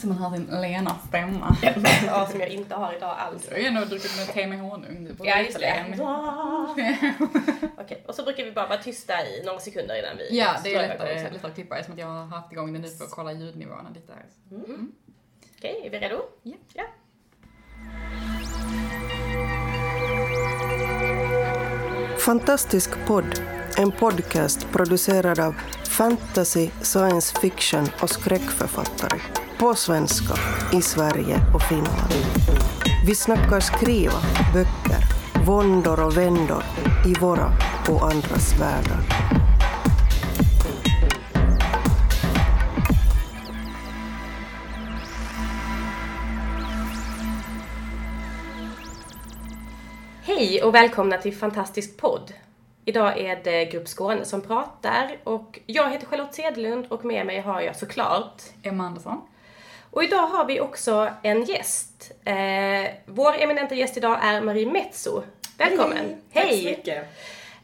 Så man hör sin lena stämma. Ja, som jag inte har idag alls. Du har ju ändå druckit med te med honung. Ja, just det. Okej, och så brukar vi bara vara tysta i några sekunder innan vi Ja, det är lättare, lättare att klippa eftersom jag har haft igång den nu för att kolla ljudnivåerna lite här. Okej, är vi redo? Ja. ja. Fantastisk podd, en podcast producerad av fantasy, science fiction och skräckförfattare. På svenska, i Sverige och Finland. Vi snackar skriva, böcker, våndor och vändor i våra och andras världar. Hej och välkomna till Fantastisk podd. Idag är det Grupp Skåne som pratar och jag heter Charlotte Cederlund och med mig har jag såklart Emma Andersson. Och idag har vi också en gäst. Eh, vår eminenta gäst idag är Marie Metso. Välkommen! Tack så mycket.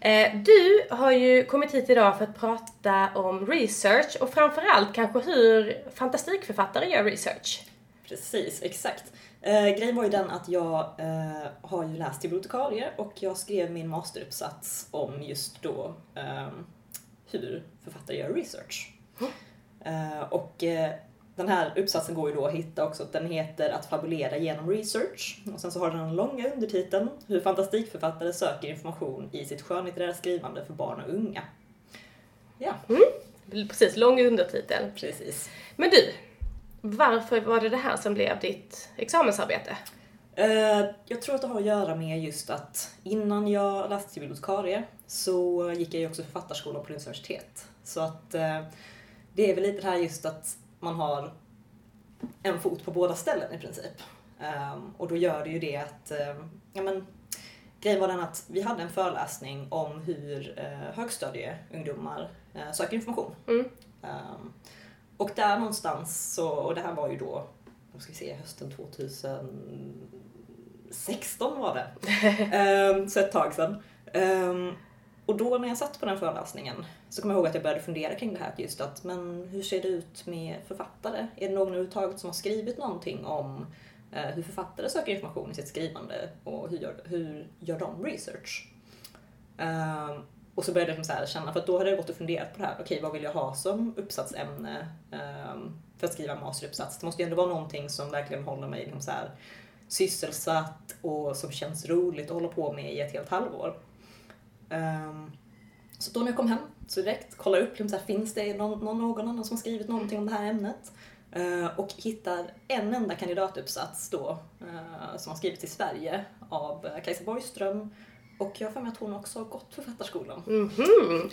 Eh, du har ju kommit hit idag för att prata om research och framförallt kanske hur fantastikförfattare gör research. Precis, exakt. Eh, grejen var ju den att jag eh, har ju läst till bibliotekarie och jag skrev min masteruppsats om just då eh, hur författare gör research. Eh, och eh, den här uppsatsen går ju då att hitta också. Den heter Att fabulera genom research. Och sen så har den den långa undertiteln Hur fantastikförfattare söker information i sitt skönlitterära skrivande för barn och unga. Ja, Precis, lång undertitel. precis. Men du, varför var det det här som blev ditt examensarbete? Eh, Jag tror att det har att göra med just att innan jag läste till bibliotekarie så gick jag ju också författarskolan på universitet. Så att eh, det är väl lite det här just att man har en fot på båda ställen i princip. Ehm, Och då gör det ju det att, eh, ja men grejen var den att vi hade en föreläsning om hur eh, högstadieungdomar eh, söker information. Mm. Ehm, Och där någonstans så, och det här var ju då, vad ska vi se, hösten 2016 var det. Ehm, så ett tag sedan. Ehm, och då när jag satt på den föreläsningen så kommer jag ihåg att jag började fundera kring det här just att men hur ser det ut med författare? Är det någon överhuvudtaget som har skrivit någonting om eh, hur författare söker information i sitt skrivande och hur gör, hur gör de research? Ehm, och så började jag liksom så här känna, för att då hade jag gått och funderat på det här, okej vad vill jag ha som uppsatsämne ehm, för att skriva en masteruppsats? Det måste ju ändå vara någonting som verkligen håller mig liksom så här sysselsatt och som känns roligt att hålla på med i ett helt halvår. Ehm, så då när jag kom hem så direkt kollade jag upp, liksom så här, finns det någon, någon, någon annan som skrivit någonting om det här ämnet? Eh, och hittar en enda kandidatuppsats då eh, som har skrivits i Sverige av eh, Kajsa Borgström och jag har för mig att hon också har gått författarskolan. Mhm.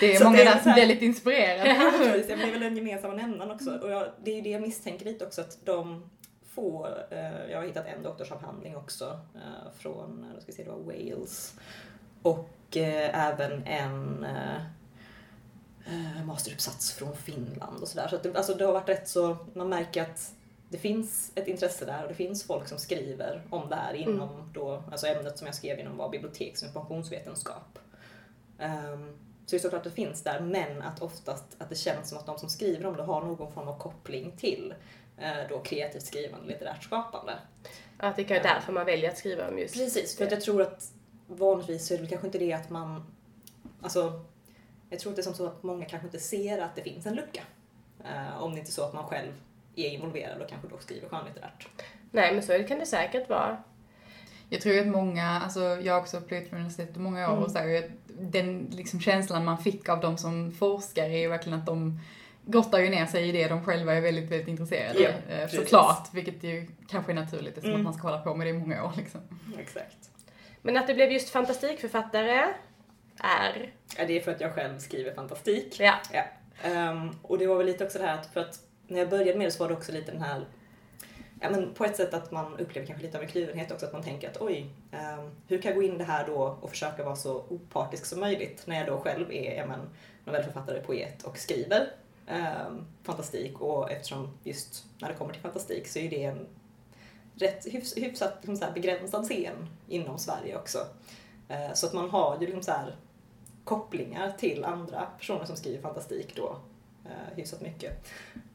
Det är Så många det är här- lite inspirerade. Ja, precis. Jag blir väl den gemensamma nämnaren också. Och jag, det är ju det jag misstänker lite också att de får, eh, jag har hittat en doktorsavhandling också eh, från, eh, då ska vi se, det var Wales. Och eh, även en eh, eh, masteruppsats från Finland och sådär. Så att det, alltså det har varit rätt så, man märker att det finns ett intresse där och det finns folk som skriver om det här inom då, alltså ämnet som jag skrev inom var biblioteks och informationsvetenskap. Ehm, så det är såklart att det finns där, men att oftast att det känns som att de som skriver om det har någon form av koppling till eh, då kreativt skrivande, litterärt skapande. Att det kan vara därför man väljer att skriva om just Precis, för att jag tror att vanligtvis så är det kanske inte det att man, alltså, jag tror att det är som så att många kanske inte ser att det finns en lucka. Eh, om det inte är så att man själv är involverad och kanske då skriver skönlitterärt. Nej, men så kan det säkert vara. Jag tror att många, alltså jag har också pluggat på universitetet i många år och så här, den liksom känslan man fick av de som forskar är ju verkligen att de grottar ju ner sig i det de själva är väldigt, väldigt intresserade Ja, eh, precis. Såklart, vilket ju kanske är naturligt eftersom Mm. att man ska hålla på med det i många år liksom. Exakt. Men att det blev just fantastikförfattare är... Ja, det är för att jag själv skriver fantastik. Ja. Ja. Ehm, och det var väl lite också det här att, för att när jag började med det så var det också lite den här, ja men på ett sätt att man upplever kanske lite av en kluvenhet också, att man tänker att oj, ehm, hur kan jag gå in i det här då och försöka vara så opartisk som möjligt när jag då själv är, ja men, novellförfattare, poet och skriver ehm, fantastik och eftersom just när det kommer till fantastik så är det en rätt hyfs, hyfsat liksom så begränsad scen inom Sverige också. Eh, så att man har ju liksom så kopplingar till andra personer som skriver fantastik då eh, hyfsat mycket.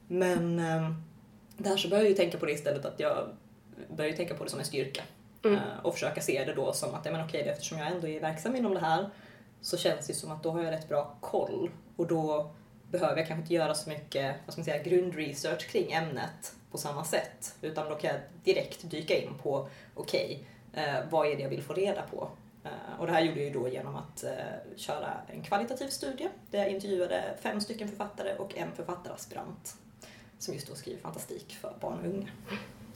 Men eh, där så börjar jag ju tänka på det istället att jag börjar tänka på det som en styrka. Mm. Och försöka se det då som att, ja men okej, eftersom jag ändå är verksam inom det här så känns det som att då har jag rätt bra koll och då behöver jag kanske inte göra så mycket vad ska man säga, grundresearch kring ämnet på samma sätt. Utan då kan jag direkt dyka in på, okej, eh, vad är det jag vill få reda på? Eh, och det här gjorde jag ju då genom att eh, köra en kvalitativ studie där jag intervjuade fem stycken författare och en författaraspirant som just då skriver fantastik för barn och unga.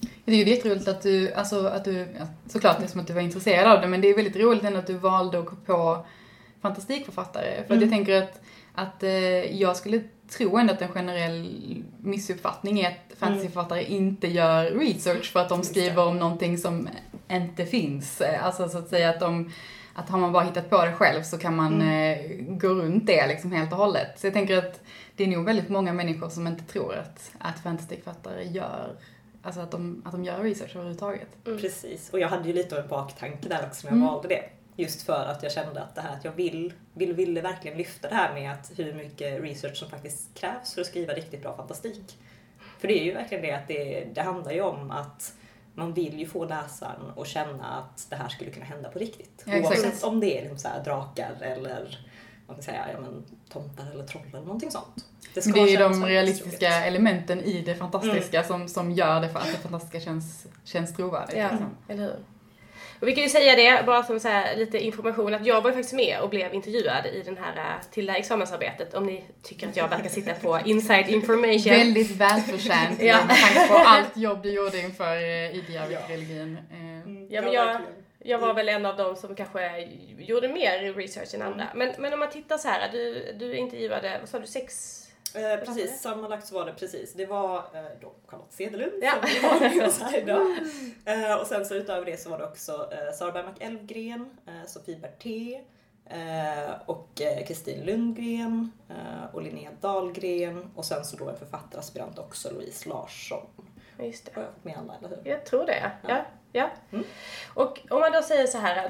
Jag tycker det är jätteroligt att du, alltså att du, ja, såklart det är som att du var intresserad av det, men det är väldigt roligt ändå att du valde att gå på fantastikförfattare. För att jag Mm. tänker att, att jag skulle tro ändå att en generell missuppfattning är att fantasyförfattare inte gör research för att de skriver om någonting som inte finns. Alltså så att säga att de att har man bara hittat på det själv så kan man eh, gå runt det liksom helt och hållet. Så jag tänker att det är nog väldigt många människor som inte tror att, att fantastikförfattare gör, alltså att de, att de gör research överhuvudtaget. Precis, och jag hade ju lite av en baktanke där också när jag Mm. valde det. Just för att jag kände att det här att jag vill, vill, ville verkligen lyfta det här med att hur mycket research som faktiskt krävs för att skriva riktigt bra fantastik. För det är ju verkligen det att det, det handlar ju om att man vill ju få läsaren att känna att det här skulle kunna hända på riktigt. Ja, exakt. Oavsett om det är liksom så här drakar eller vad man säga, ja, men, tomtar eller troll eller någonting sånt. Ska det är ju de realistiska troligt. elementen i det fantastiska som, som gör det för att det fantastiska känns, känns trovärdigt. Ja, Liksom. eller hur? Och vi kan ju säga det, bara som så här, lite information, att jag var ju faktiskt med och blev intervjuad i den här, äh, till det här examensarbetet. Om ni tycker att jag verkar sitta på inside information. Väldigt välförtjänt Ja. med tanke på allt jobb du gjorde inför eh, ID-arkeologin. Eh, Mm, Ja, men jag, jag var väl en av dem som kanske gjorde mer research än andra. Men, men om man tittar så här, du, du intervjuade, vad sa du, sex? Eh, precis, sammanlagt så var det precis. Det var eh, då Charlotte Cederlund Ja. som var med oss här idag. Eh, och sen så utöver det så var det också eh, Sara Bergmark Elfgren, eh, Sofie Berté eh, och eh, Kristin Lundgren eh, och Linnea Dahlgren och sen så då en författaraspirant också, Louise Larsson. Just det. Har jag fått med alla, eller hur? Jag tror det, ja. ja. ja. Mm. Och om man då säger så här,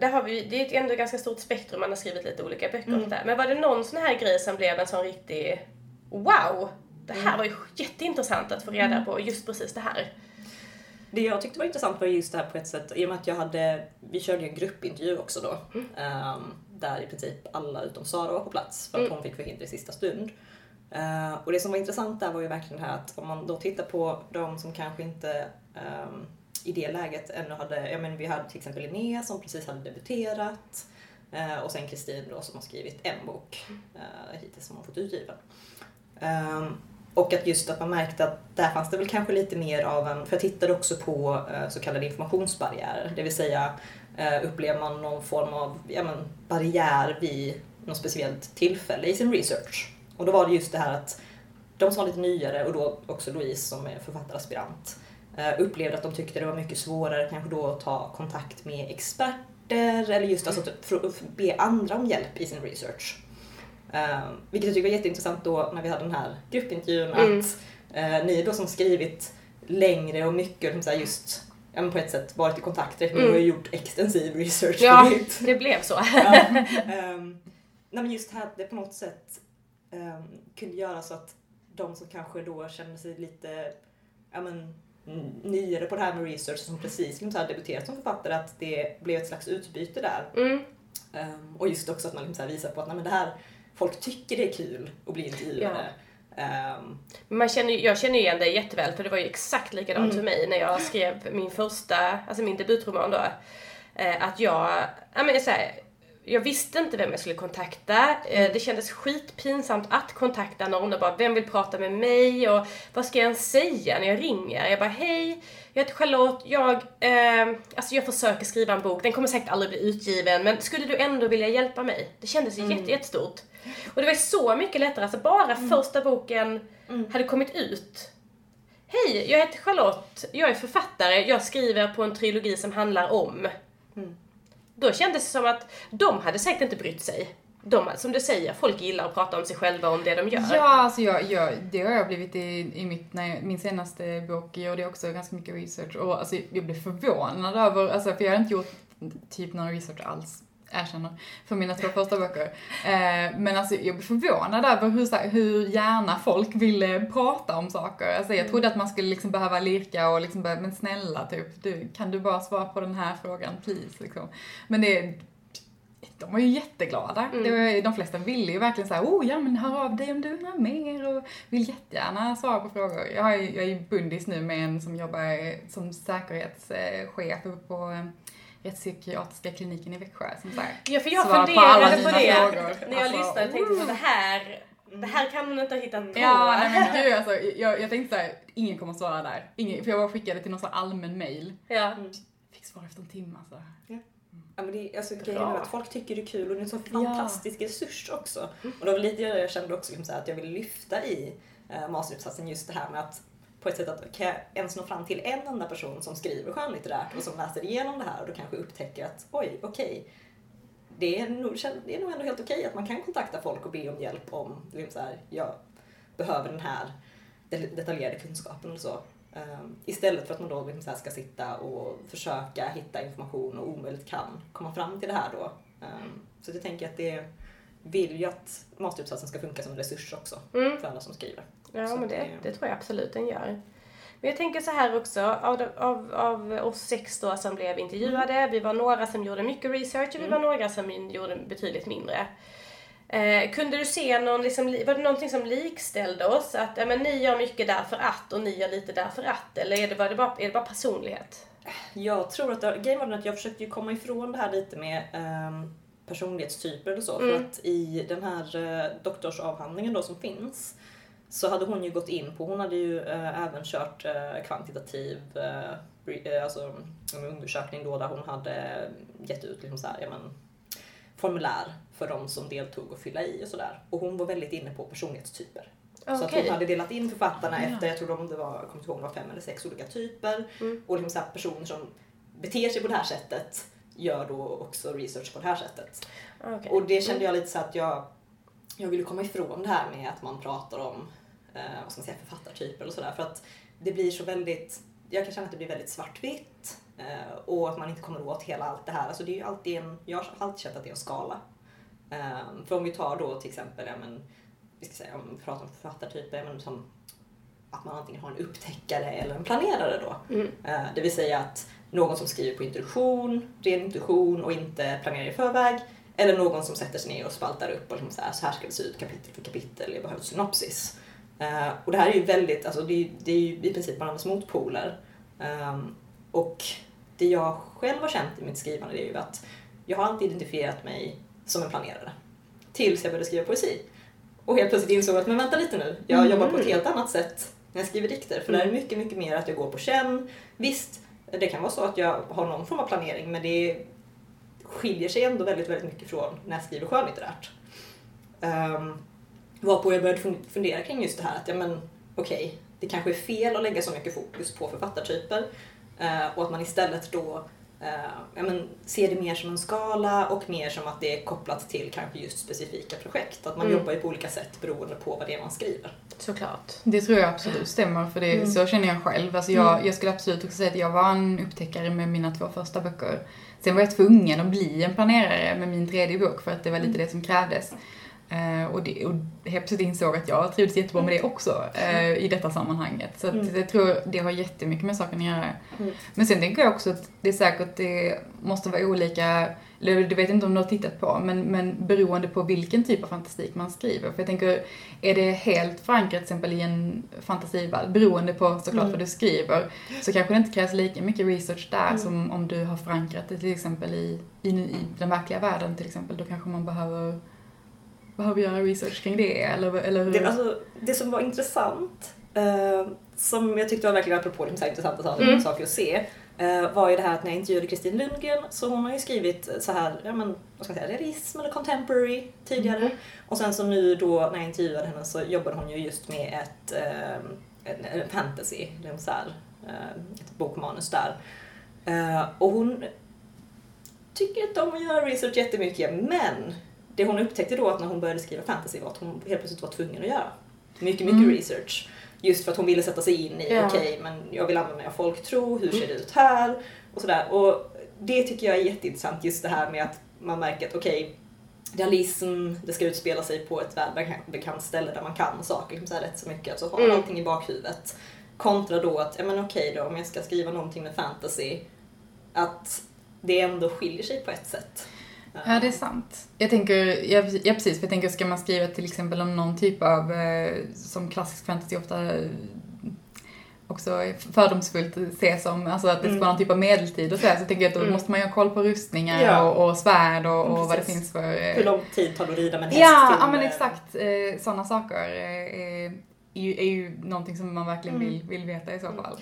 där har vi, det är ett ändå ganska stort spektrum, man har skrivit lite olika böcker Mm. sådär. Men var det någon sån här grej som blev en sån riktig wow? Det här Mm. var ju jätteintressant att få reda på, just precis det här. Det jag tyckte var intressant var just det här på ett sätt, i och med att jag hade, vi körde ju en gruppintervju också då. ehm, där i princip alla utom Sara var på plats för att Mm. hon fick förhinder i sista stund. Eh, och det som var intressant där var ju verkligen det här att om man då tittar på de som kanske inte ehm, i det läget ännu hade, ja men vi hade till exempel Linnea som precis hade debuterat eh, och sen Kristin då som har skrivit en bok uh, hittills som hon fått utgiven. Ehm, och att just att man märkte att där fanns det väl kanske lite mer av en, för jag tittade också på eh, så kallade informationsbarriärer, det vill säga eh, upplever man någon form av ja, men, barriär vid något speciellt tillfälle i sin research. Och då var det just det här att de som var lite nyare och då också Louise som är författaraspirant eh, upplevde att de tyckte det var mycket svårare kanske då att ta kontakt med experter eller just alltså att för- be andra om hjälp i sin research. Eh, vilket jag tycker var jätteintressant då när vi hade den här gruppintervjun Mm. att eh, ni då som skrivit längre och mycket liksom så just ja, men på ett sätt varit i kontakt direkt Mm. och gjort extensiv research Ja, på det blev så. Ja. Ehm, nej men just det på något sätt um, kunde göra så att de som kanske då kände sig lite ja, men, nyare på det här med research som precis liksom så här debuterat som författare att det blev ett slags utbyte där. Mm. Ehm, och just också att man liksom så här visar på att nej, men det här, folk tycker det är kul att bli intervjuade. Ehm, Men Man känner, jag känner igen dig jätteväl för det var ju exakt likadant Mm. för mig när jag skrev min första, alltså min debutroman då. Eh, att jag, ja men så här, jag visste inte vem jag skulle kontakta. Eh, det kändes skitpinsamt att kontakta någon och bara, vem vill prata med mig? Och vad ska jag ens säga när jag ringer? Jag bara, hej, jag heter Charlotte, jag, eh, alltså jag försöker skriva en bok, den kommer säkert aldrig bli utgiven, men skulle du ändå vilja hjälpa mig? Det kändes ju jätte, jättestort. Och det var så mycket lättare, alltså bara första boken hade kommit ut. Hej, jag heter Charlotte, jag är författare, jag skriver på en trilogi som handlar om. Då kändes det som att de hade säkert inte brytt sig. De, som du säger, folk gillar att prata om sig själva och om det de gör. Ja, alltså jag, jag, det har jag blivit i, i mitt, när jag, min senaste bok gjorde jag också ganska mycket research och alltså jag blev förvånad över, alltså för jag hade inte gjort typ någon research alls erkänner, för mina två första böcker. Eh, men alltså jag blir förvånad över hur, så här, hur gärna folk ville prata om saker. Alltså jag trodde att man skulle liksom behöva lirka och liksom bara, men snälla typ, du, kan du bara svara på den här frågan, please liksom. Men det de var ju jätteglada. Mm. Var, de flesta ville ju verkligen säga, oh ja men hör av dig om du undrar mer och vill jättegärna svara på frågor. Jag, ju- jag är ju bundis nu med en som jobbar som säkerhetschef på eh, rättspsykiatriska kliniken i Växjö. Som så här, Ja för jag på funderade på dina det frågor. när jag Alltså, lyssnade och tänkte så det här, det här kan hon inte ha hittat på. Ja, nej men gud alltså, jag, jag tänkte såhär, ingen kommer svara där. Ingen, för jag bara skickade till någon sån allmän mail. Ja. Fick svar efter en timme alltså. Ja, men det, är- alltså, grejen är att folk tycker det är kul och det är en sån fantastisk resurs också. Och det var lite det jag kände också liksom, så här, att jag ville lyfta i eh, masteruppsatsen just det här med att på ett sätt att kan jag ens nå fram till en enda person som skriver skönlitterärt och som läser igenom det här och då kanske upptäcker att oj, okej. det, är nog, det är nog ändå helt okej att man kan kontakta folk och be om hjälp om liksom så här, jag behöver den här det- detaljerade kunskapen eller så. Um, istället för att man då liksom så här ska sitta och försöka hitta information och omöjligt kan komma fram till det här då. Um, så jag tänker att det vill ju att masteruppsatsen ska funka som resurs också Mm. för alla som skriver. Ja, men det, det- det tror jag absolut den gör. Men jag tänker så här också, av, av, av oss sex då som blev intervjuade, vi var några som gjorde mycket research och vi var några som gjorde betydligt mindre. Eh, kunde du se någon, liksom, li- var det någonting som likställde oss? Att ja, men ni gör mycket därför att och ni gör lite därför att? Eller är det, var det bara, är det bara personlighet? Jag tror att grejen var att jag försökte ju komma ifrån det här lite med um, personlighetstyper och så. För att i den här uh, doktorsavhandlingen då som finns så hade hon ju gått in på, hon hade ju eh, även kört eh, kvantitativ eh, eh, alltså, en undersökning då där hon hade gett ut liksom så här, ja, men, formulär för de som deltog och fylla i och sådär. Och hon var väldigt inne på personlighetstyper. Så att hon hade delat in författarna efter, jag tror det var, jag kommer ihåg var fem eller sex olika typer. Och liksom så här personer som beter sig på det här sättet gör då också research på det här sättet. Okej. Och det kände jag lite så att jag, jag ville komma ifrån det här med att man pratar om eh, vad ska man säga, författartyper och sådär. För att det blir så väldigt, jag kan känna att det blir väldigt svartvitt eh, och att man inte kommer åt hela allt det här. Alltså det är ju alltid en, jag har alltid känt att det är en skala. Eh, för om vi tar då till exempel, ja, men, vi ska säga, om vi pratar om författartyper, ja, men, som att man antingen har en upptäckare eller en planerare då. Eh, Det vill säga att någon som skriver på intuition, ren intuition och inte planerar i förväg. Eller någon som sätter sig ner och spaltar upp och liksom så, här, så här ska det se ut kapitel för kapitel, jag behöver synopsis. Eh, och det här är ju väldigt, alltså det det är ju i princip varandras motpoler. Ehm, och det jag själv har känt i mitt skrivande är ju att jag har alltid identifierat mig som en planerare. Tills jag började skriva poesi. Och helt plötsligt insåg att, men vänta lite nu, jag jobbar på ett helt annat sätt när jag skriver dikter. För det är mycket, mycket mer att jag går på känn. Visst, det kan vara så att jag har någon form av planering men det skiljer sig ändå väldigt, väldigt mycket från när jag skriver skönlitterärt. Um, varpå jag började fun- fundera kring just det här att, ja men okej, det kanske är fel att lägga så mycket fokus på författartyper eh, och att man istället då eh, ja, men, ser det mer som en skala och mer som att det är kopplat till kanske just specifika projekt. Att man Mm. jobbar ju på olika sätt beroende på vad det är man skriver. Såklart. Det tror jag absolut stämmer, för det, så känner jag själv. Alltså jag, jag skulle absolut också säga att jag var en upptäckare med mina två första böcker. Sen var jag tvungen att bli en planerare med min tredje bok för att det var lite det som krävdes. Eh, och, det, och helt plötsligt insåg att jag trivdes jättebra med det också eh, i detta sammanhanget. Så att jag tror det har jättemycket med saken att göra. Mm. Men sen tänker jag också att det är säkert det måste vara olika, eller du vet inte om du har tittat på, men, men beroende på vilken typ av fantastik man skriver. För jag tänker, är det helt förankrat till exempel i en fantasivärld, beroende på såklart vad du skriver, så kanske det inte krävs lika mycket research där som om du har förankrat det till exempel i, i, i den verkliga världen till exempel. Då kanske man behöver, behöver göra research kring det, eller, eller hur? Det, alltså, det som var intressant, eh, som jag tyckte var verkligen apropå liksom, intressanta saker, Mm. saker att se, eh, var ju det här att när jag intervjuade Kristin Lundgren så hon har ju skrivit så här, ja men vad ska man säga, realism eller contemporary tidigare. Mm. Och sen så nu då när jag intervjuade henne så jobbade hon ju just med ett eh, en, en fantasy, liksom så här, eh, ett bokmanus där. Eh, och hon tycker inte om att göra research jättemycket men det hon upptäckte då att när hon började skriva fantasy var att hon helt plötsligt var tvungen att göra mycket, mycket Mm. research. Just för att hon ville sätta sig in i, Ja. okej men jag vill använda mig av folktro, hur ser det ut här? Och sådär. Och det tycker jag är jätteintressant just det här med att man märker att okej, realism, det ska utspela sig på ett välbekant ställe där man kan saker liksom så rätt så mycket, så har man Mm. allting i bakhuvudet. Kontra då att, ja men okej då, om jag ska skriva någonting med fantasy, att det ändå skiljer sig på ett sätt. Ja, det är sant. Jag tänker, ja, precis- för jag tänker ska man skriva till exempel om någon typ av, eh, som klassisk fantasy ofta eh, också fördomsfullt ses som, alltså att det ska Mm. vara någon typ av medeltid och så, här, så tänker jag att då Mm. måste man ju ha koll på rustningar Ja. och, och svärd och, och vad det finns för... eh, Hur lång tid tar det att rida med en häst Ja, till, ja men exakt. Eh, Sådana saker eh, är, ju, är ju någonting som man verkligen Mm. vill, vill veta i så fall.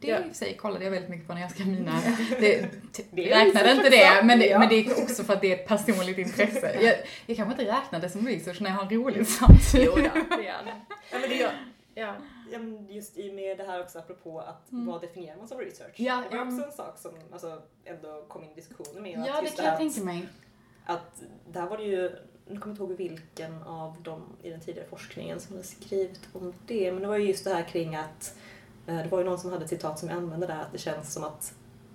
Det Ja. i sig kollade jag väldigt mycket på när jag skrev mina. Det, Det är räknade inte det, men det, Ja. men det är också för att det är ett personligt intresse. Jag, jag kanske inte räknar det som research när jag har roligt samtidigt. Jo, ja, det gör det. Ja, men det gör, ja. Ja, men just i med det här också apropå att Mm. vad definierar man som research? Ja, det var också en sak som alltså, ändå kom in i diskussioner med. Ja, att det kan jag att- tänka mig. att där var det ju, nu kommer jag inte ihåg vilken av dem i den tidigare forskningen som hade skrivit om det, men det var ju just det här kring att det var ju någon som hade ett citat som jag använde där, att det känns som att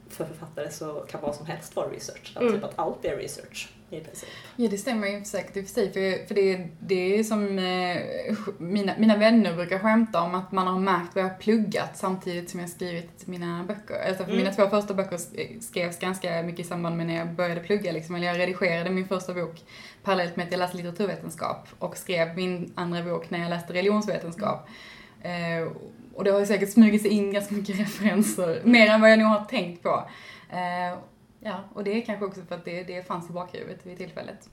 för författare så kan vad som helst vara research. Att, Mm. typ att allt är research i princip. Ja, det stämmer ju säkert i och för sig. För, för det, det är som eh, mina, mina vänner brukar skämta om att man har märkt vad jag har pluggat samtidigt som jag skrivit mina böcker. Alltså för Mm. mina två första böcker sk- skrevs ganska mycket i samband med när jag började plugga. Liksom. Eller jag redigerade min första bok parallellt med att jag läste litteraturvetenskap och skrev min andra bok när jag läste religionsvetenskap. Eh, och det har ju säkert smugit sig in ganska mycket referenser, mer än vad jag nog har tänkt på. Eh, ja, och det är kanske också för att det, det fanns i bakhuvudet vid tillfället.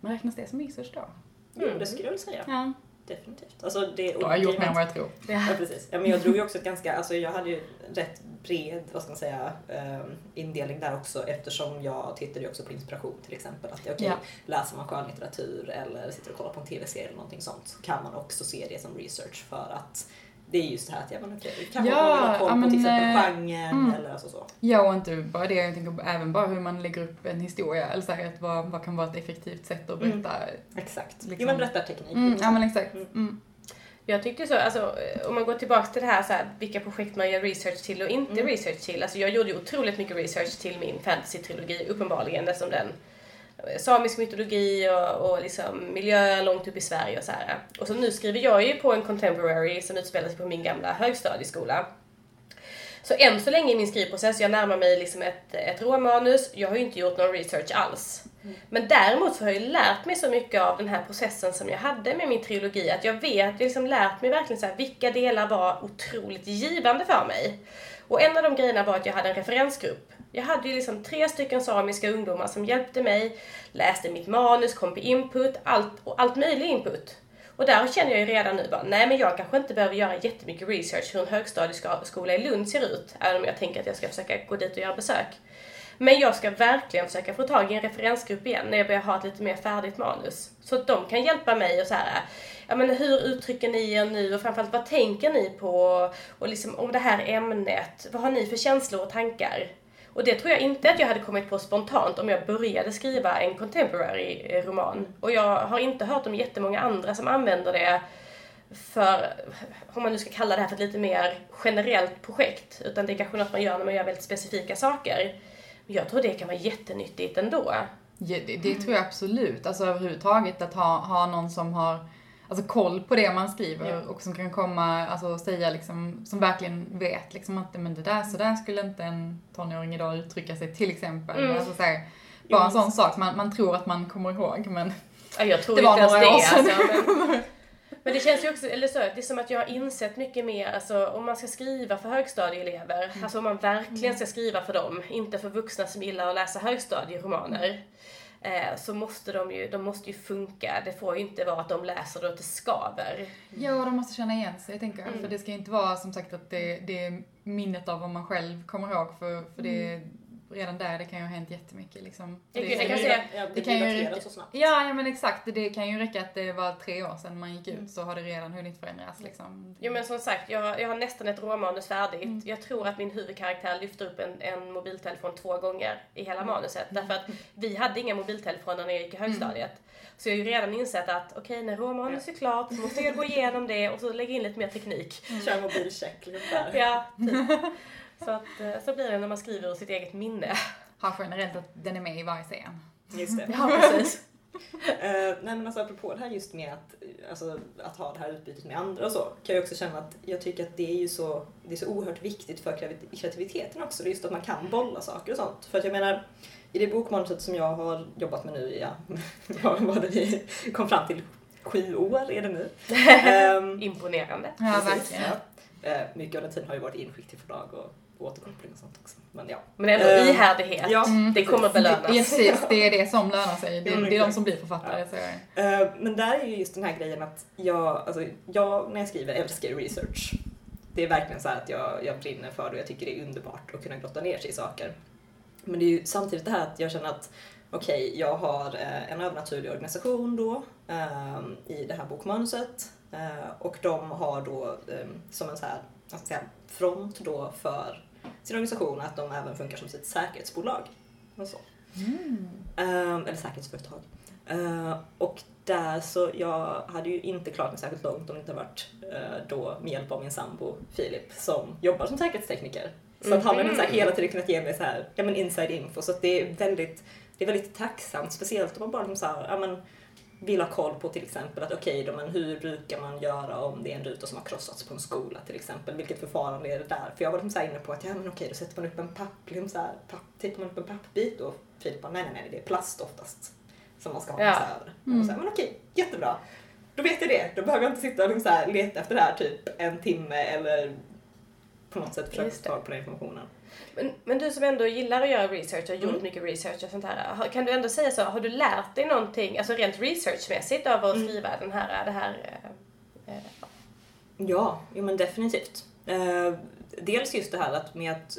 Men räknas det som research då? Jo, det skulle jag väl säga. Ja, Definitivt. Alltså det, har jag gjort mer än vad jag tror. Ja precis. Ja, men jag drog ju också ett ganska, alltså jag hade ju rätt bred, vad ska man säga, eh, indelning där också eftersom jag tittade ju också på inspiration till exempel. Att okej, Ja. läser man skönlitteratur eller sitter och kollar på en TV-serie eller någonting sånt så kan man också se det som research för att det är just det här att, ja men okej, kanske Ja, man vill ha koll på men, till exempel eh, genren mm. eller alltså så. Ja, och inte bara det, jag tänker även bara hur man lägger upp en historia. Eller så här, att vad, vad kan vara ett effektivt sätt att berätta. Exakt. Liksom. Jo men berättarteknik. Mm, ja, men exakt. Mm. Mm. Jag tyckte så, alltså, om man går tillbaka till det här, så här vilka projekt man gör research till och inte Mm. research till. Alltså jag gjorde ju otroligt mycket research till min fantasy-trilogi, uppenbarligen, eftersom den samisk mytologi och, och liksom miljö långt upp i Sverige och så här. Och så nu skriver jag ju på en contemporary som utspelar sig på min gamla högstadieskola. Så än så länge i min skrivprocess, jag närmar mig liksom ett, ett råmanus, jag har ju inte gjort någon research alls. Men däremot så har jag lärt mig så mycket av den här processen som jag hade med min trilogi, att jag vet, jag liksom lärt mig verkligen så här, vilka delar var otroligt givande för mig. Och en av de grejerna var att jag hade en referensgrupp. Jag hade ju liksom tre stycken samiska ungdomar som hjälpte mig, läste mitt manus, kom på input, allt, och allt möjlig input. Och där känner jag ju redan nu bara, nej men jag kanske inte behöver göra jättemycket research hur en högstadieskola i Lund ser ut, även om jag tänker att jag ska försöka gå dit och göra besök. Men jag ska verkligen försöka få tag i en referensgrupp igen när jag börjar ha ett lite mer färdigt manus. Så att de kan hjälpa mig och så här, ja men hur uttrycker ni er nu och framförallt vad tänker ni på? Och liksom om det här ämnet, vad har ni för känslor och tankar? Och det tror jag inte att jag hade kommit på spontant om jag började skriva en contemporary eh, roman. Och jag har inte hört om jättemånga andra som använder det för, om man nu ska kalla det här för ett lite mer generellt projekt. Utan det är kanske något man gör när man gör väldigt specifika saker. Men jag tror det kan vara jättenyttigt ändå. Ja, det, det tror jag absolut. Alltså överhuvudtaget att ha, ha någon som har alltså, koll på det man skriver Ja. och som kan komma alltså, säga liksom, som verkligen vet liksom att men det där, så där skulle inte en tonåring idag uttrycka sig till exempel. Mm. Alltså, så här, bara en sån sak man, man tror att man kommer ihåg men Ja, jag tror Det var några det. år sedan. Alltså, men, men det känns ju också, eller så, det är som att jag har insett mycket mer, alltså om man ska skriva för högstadieelever, Mm. alltså om man verkligen ska skriva för dem, inte för vuxna som gillar att läsa högstadieromaner. Eh, så måste de ju, de måste ju funka. Det får ju inte vara att de läser då att det skaver. Ja, de måste känna igen sig, jag tänker Mm. För det ska inte vara som sagt att det, det är minnet av vad man själv kommer ihåg, för, för det, redan där, det kan ju ha hänt jättemycket liksom. Jag Det- kan- jag kan säga- Ja, det, det kan blir ju räcka- så snabbt. Ja, ja men exakt. Det kan ju räcka att det var tre år sedan man gick ut Mm. så har det redan hunnit förändras liksom. Jo men som sagt, jag, har- jag har nästan ett råmanus färdigt. Mm. Jag tror att min huvudkaraktär lyfter upp en, en mobiltelefon två gånger i hela manuset. Mm. Därför att vi hade inga mobiltelefoner när jag gick i högstadiet. Så jag har ju redan insett att okej, när råmanus är klart så måste jag gå igenom det och så lägga in lite mer teknik. Kör mobilcheck liksom där. Ja, typ. Så, att, eh, så blir det när man skriver ur sitt eget minne. Ha generellt att den är med i varje scen. Just det. Ja, precis. Eh, nej men alltså apropå det här just med att, alltså, att ha det här utbytet med andra och så, kan jag också känna att jag tycker att det är ju så, det är så oerhört viktigt för kreativ- kreativiteten också. Just att man kan bolla saker och sånt. För att jag menar, i det bokmanuset som jag har jobbat med nu ja, vad var det vi kom fram till? Sju år är det nu. Ehm, Imponerande. Ja, verkligen. ja. Eh, mycket av den tiden har ju varit inskick till förlag och återkoppling och sånt också. Men ja. Men ändå Ehm, ihärdighet. ja, det kommer Det, ja, belönas. precis, det är det som lönar sig. Det, Ja, det är de som blir författare. Så. Eh, Men där är ju just den här grejen att jag, alltså, jag när jag skriver älskar research. Det är verkligen så här att jag, jag brinner för det och jag tycker det är underbart att kunna grotta ner sig i saker. Men det är ju samtidigt det här att jag känner att okej, jag har eh, en övernaturlig organisation då eh, i det här bokmanuset eh, och de har då eh, som en så här, säga, front då för sin organisation att de även funkar som sitt säkerhetsbolag. Och så. Ehm, eller säkerhetsföretag. Ehm, och där så, jag hade ju inte klarat mig särskilt långt om det inte varit eh, då med hjälp av min sambo Filip som jobbar som säkerhetstekniker. Så att han har så här hela tiden kunnat ge mig så här, ja men inside info så det är väldigt, det är väldigt tacksamt, speciellt om man bara liksom så här, ja men vill ha koll på till exempel att okej då men hur brukar man göra om det är en ruta som har krossats på en skola till exempel, vilket förfarande är det där? För jag var liksom så inne på att ja men okej då sätter man upp en papp, liksom så här, papp tejpar man upp en pappbit och Filip bara nej nej nej det är plast oftast som man ska ha Ja. här. Och så här, men okej, jättebra. Då vet jag det. Då behöver jag inte sitta och liksom så leta efter det här typ en timme eller på något sätt försöka få tag på den informationen. Men, men du som ändå gillar att göra research och har gjort Mm. mycket research och sånt här. Kan du ändå säga så, har du lärt dig någonting, alltså rent researchmässigt av Mm. att skriva den här, det här eh, eh, Ja, jo men definitivt. Eh, dels just det här att med att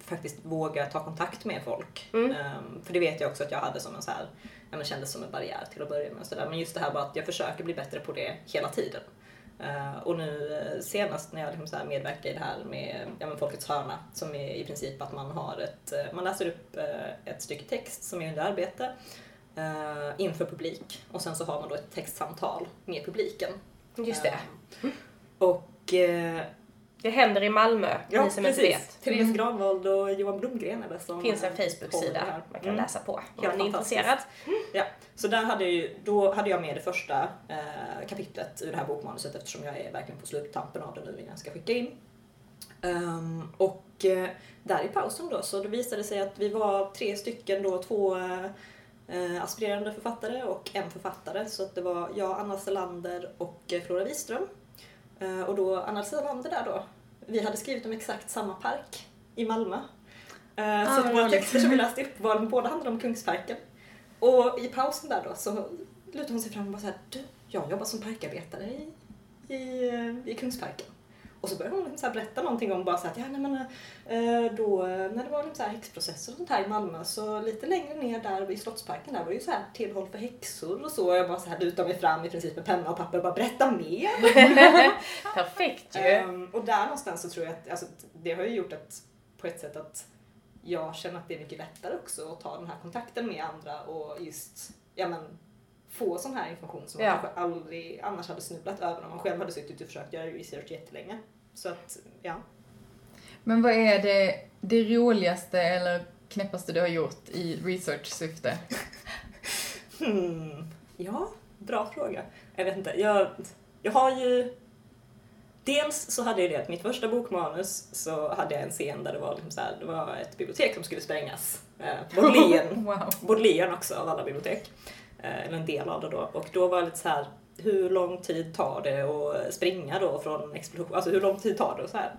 faktiskt våga ta kontakt med folk. Mm. Eh, för det vet jag också att jag hade som en så här, ja, men kändes som en barriär till att börja med. och Så där. Men just det här bara att jag försöker bli bättre på det hela tiden. Eh, och nu eh, senast när jag liksom så här medverkade i det här med ja, Folkets hörna som är i princip att man har ett, eh, man läser upp ett stycke text som är under arbete inför publik och sen så har man då ett textsamtal med publiken. just det. Och Det händer i Malmö, Ja, ni som inte precis. vet. Therese Granvald och Johan Blomgren är det som Det finns en det Facebook-sida här. man kan Mm. läsa på om Helt man är intresserad. Ja, så där hade jag då hade jag med det första eh, kapitlet ur det här bokmanuset eftersom jag är verkligen på sluttampen av det nu innan jag ska skicka in. Ehm, och eh, där i pausen då så då visade det sig att vi var tre stycken då, två eh, aspirerande författare och en författare. Så att det var jag, Anna Selander och eh, Flora Wiström. Eh, och då Anna Selander där då, vi hade skrivit om exakt samma park i Malmö. Eh, Ah, så att våra texter som vi läste upp var, båda handlade om Kungsparken. Och i pausen där då så lutade hon sig fram och bara såhär, du, jag jobbar som parkarbetare i, i, eh, i Kungsparken. Och så började hon liksom så berätta någonting om bara så att, ja nej men eh, då eh, när det var liksom så här häxprocesser och sånt här i Malmö så lite längre ner där vid Slottsparken där var det ju så här tillhåll för häxor och så. Och jag bara så här lutade mig fram i princip med penna och papper och bara berätta mer. Perfekt ju. Ehm, och där någonstans så tror jag att alltså, det har ju gjort att på ett sätt att jag känner att det är mycket lättare också att ta den här kontakten med andra och just ja, men, få sån här information som man Ja. kanske aldrig annars hade snubblat över om man själv hade suttit och försökt göra research jättelänge. Så att, ja. Men vad är det, det roligaste eller knäppaste du har gjort i research-syfte? Hmm. Ja, bra fråga. Jag vet inte. Jag, jag har ju... Dels så hade jag det att mitt första bokmanus så hade jag en scen där det var, liksom så här, det var ett bibliotek som skulle sprängas. Eh, Bodleian, wow. Bodleian också av alla bibliotek. Eh, eller en del av det då. Och då var det lite så här, hur lång tid tar det att springa då från explosion? Alltså hur lång tid tar det och så här.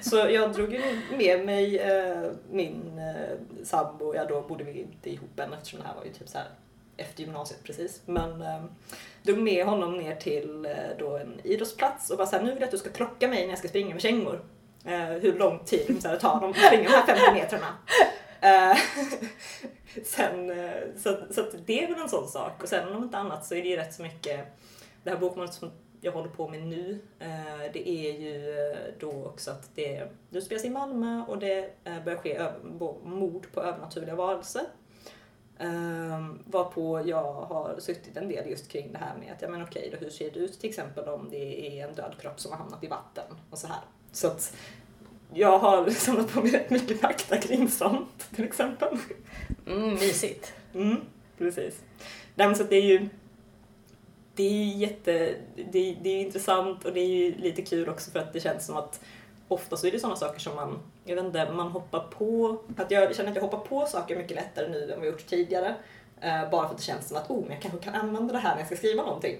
Så jag drog ju med mig eh, min eh, sambo, ja då bodde vi inte ihop än eftersom det här var ju typ så här efter gymnasiet precis. Men eh, drog med honom ner till eh, då en idrottsplats och bara såhär, nu vill jag att du ska klocka mig när jag ska springa med kängor. Eh, hur lång tid så här, det tar dem att springa de här 50 metrarna. Eh, Sen, eh, så, så att det är väl en sån sak. Och sen om inte annat så är det ju rätt så mycket, det här bokmålet som jag håller på med nu, eh, det är ju eh, då också att det, det spelas i Malmö och det börjar ske mord på övernaturliga varelser. Um, varpå jag har suttit en del just kring det här med att, ja men okej då hur ser det ut till exempel om det är en död kropp som har hamnat i vatten och så här. Så att jag har samlat på mig rätt mycket fakta kring sånt till exempel. Mm, mysigt. Mm. precis. Men så det är ju det är ju jätte, det är, det är intressant och det är ju lite kul också för att det känns som att ofta så är det sådana saker som man, jag vet inte, man hoppar på, att jag känner att jag hoppar på saker mycket lättare nu än vad jag gjort tidigare. Uh, bara för att det känns som att, oh, men jag kanske kan använda det här när jag ska skriva någonting.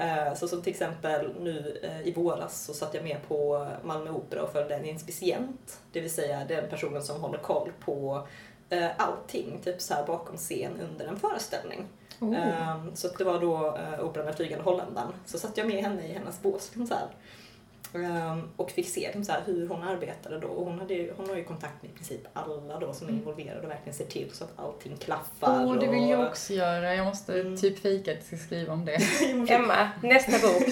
Uh, så som till exempel nu uh, i våras så satt jag med på Malmö Opera och följde en inspicient, det vill säga den personen som håller koll på allting, typ så här bakom scen under en föreställning. Oh. Um, så det var då Operan med flygande holländaren. Så satt jag med henne i hennes bås så här. Um, och fick se så här, hur hon arbetade då. Och hon, hade, hon har ju kontakt med i princip alla då som är mm. involverade och verkligen ser till så att allting klaffar. Åh, oh, det vill jag också göra. Jag måste mm. typ fika att jag ska skriva om det. Emma, nästa bok,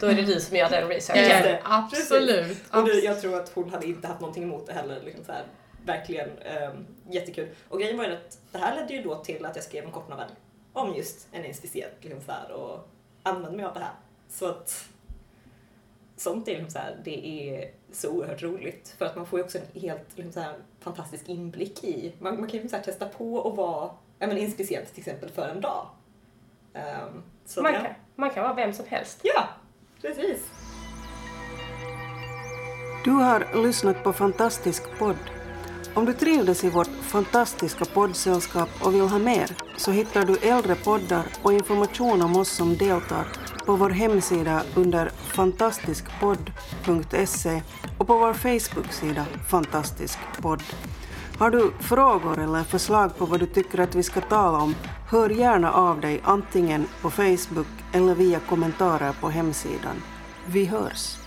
då är det du som gör den researchen. Ja, absolut. Och det, jag tror att hon hade inte haft någonting emot det heller. Liksom så här, verkligen um, jättekul. Och grejen var ju att det här ledde ju då till att jag skrev en kortnovell om just en inspicient liksom så här, och använde mig av det här. Så att sånt är liksom så här, det är så oerhört roligt för att man får ju också en helt liksom så här, fantastisk inblick i, man, man kan ju så här, testa på att vara ja, men inspicient till exempel för en dag. Um, så man, kan, man kan vara vem som helst. Ja, precis. Du har lyssnat på Fantastisk podd om du trivdes i vårt fantastiska poddsällskap och vill ha mer så hittar du äldre poddar och information om oss som deltar på vår hemsida under fantastiskpodd.se och på vår Facebook-sida Fantastisk podd. Har du frågor eller förslag på vad du tycker att vi ska tala om, hör gärna av dig antingen på Facebook eller via kommentarer på hemsidan. Vi hörs!